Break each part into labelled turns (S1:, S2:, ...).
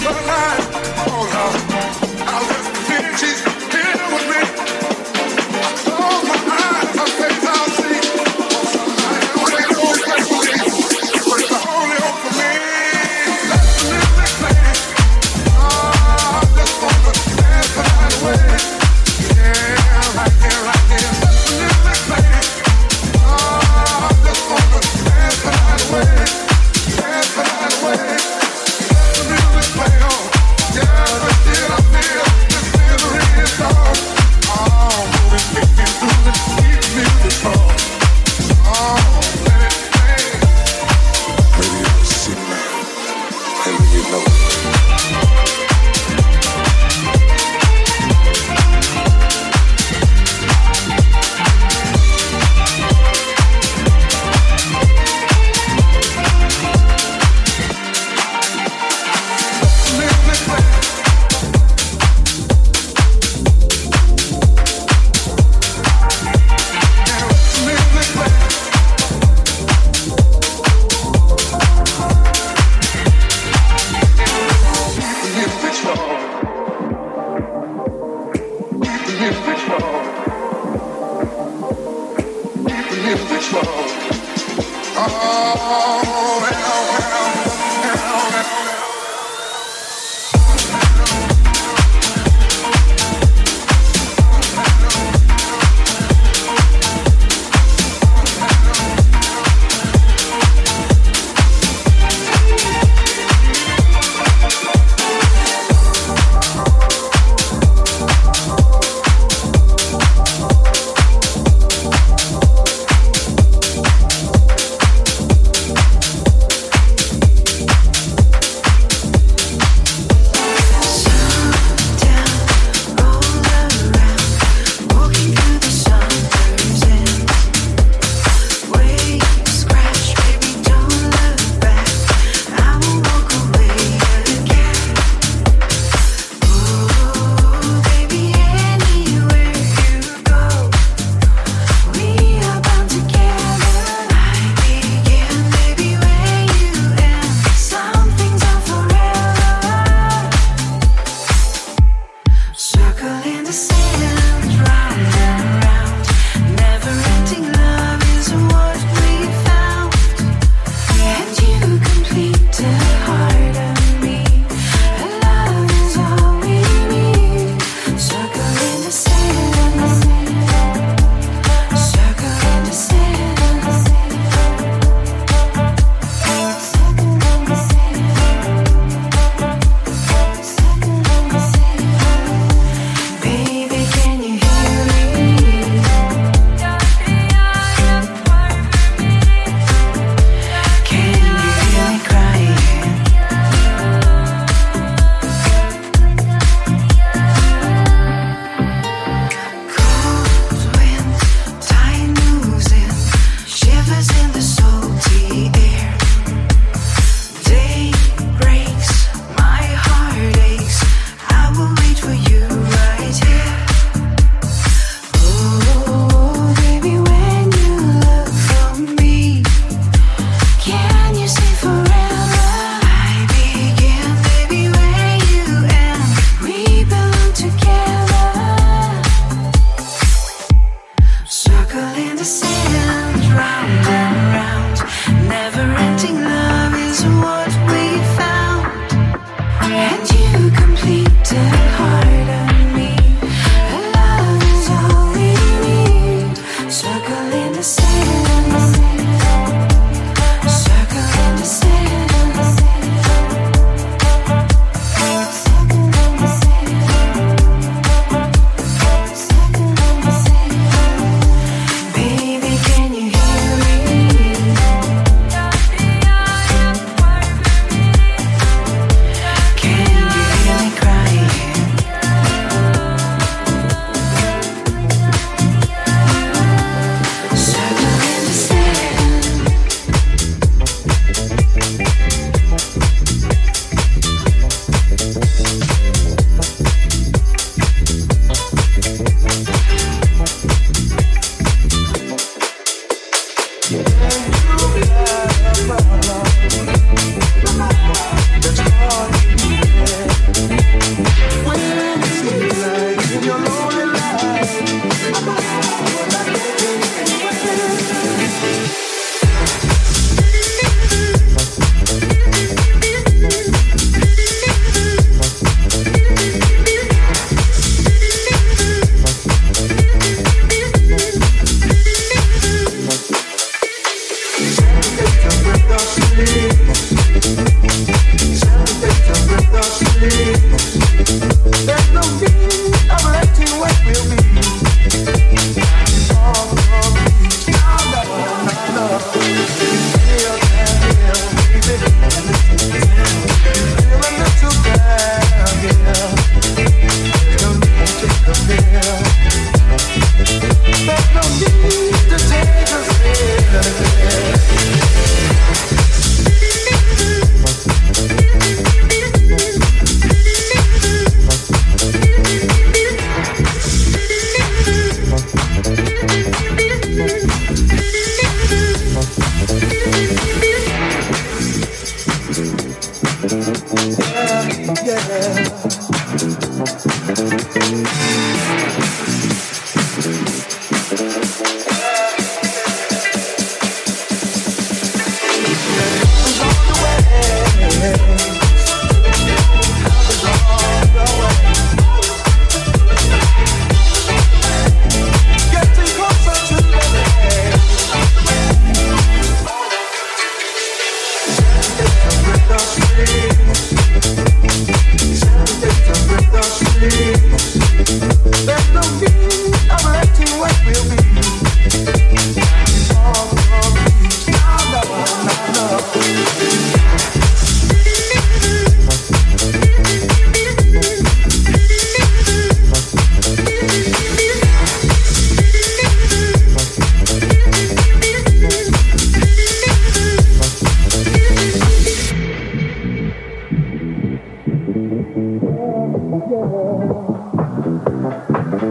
S1: through the night, oh Lord, I'll just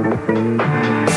S2: Música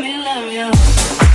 S2: love
S3: you.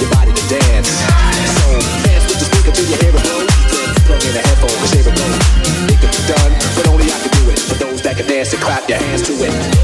S4: So
S5: dance
S6: with the your and plug in. It can be done, but only I can do it. For those that can dance and clap your hands to it.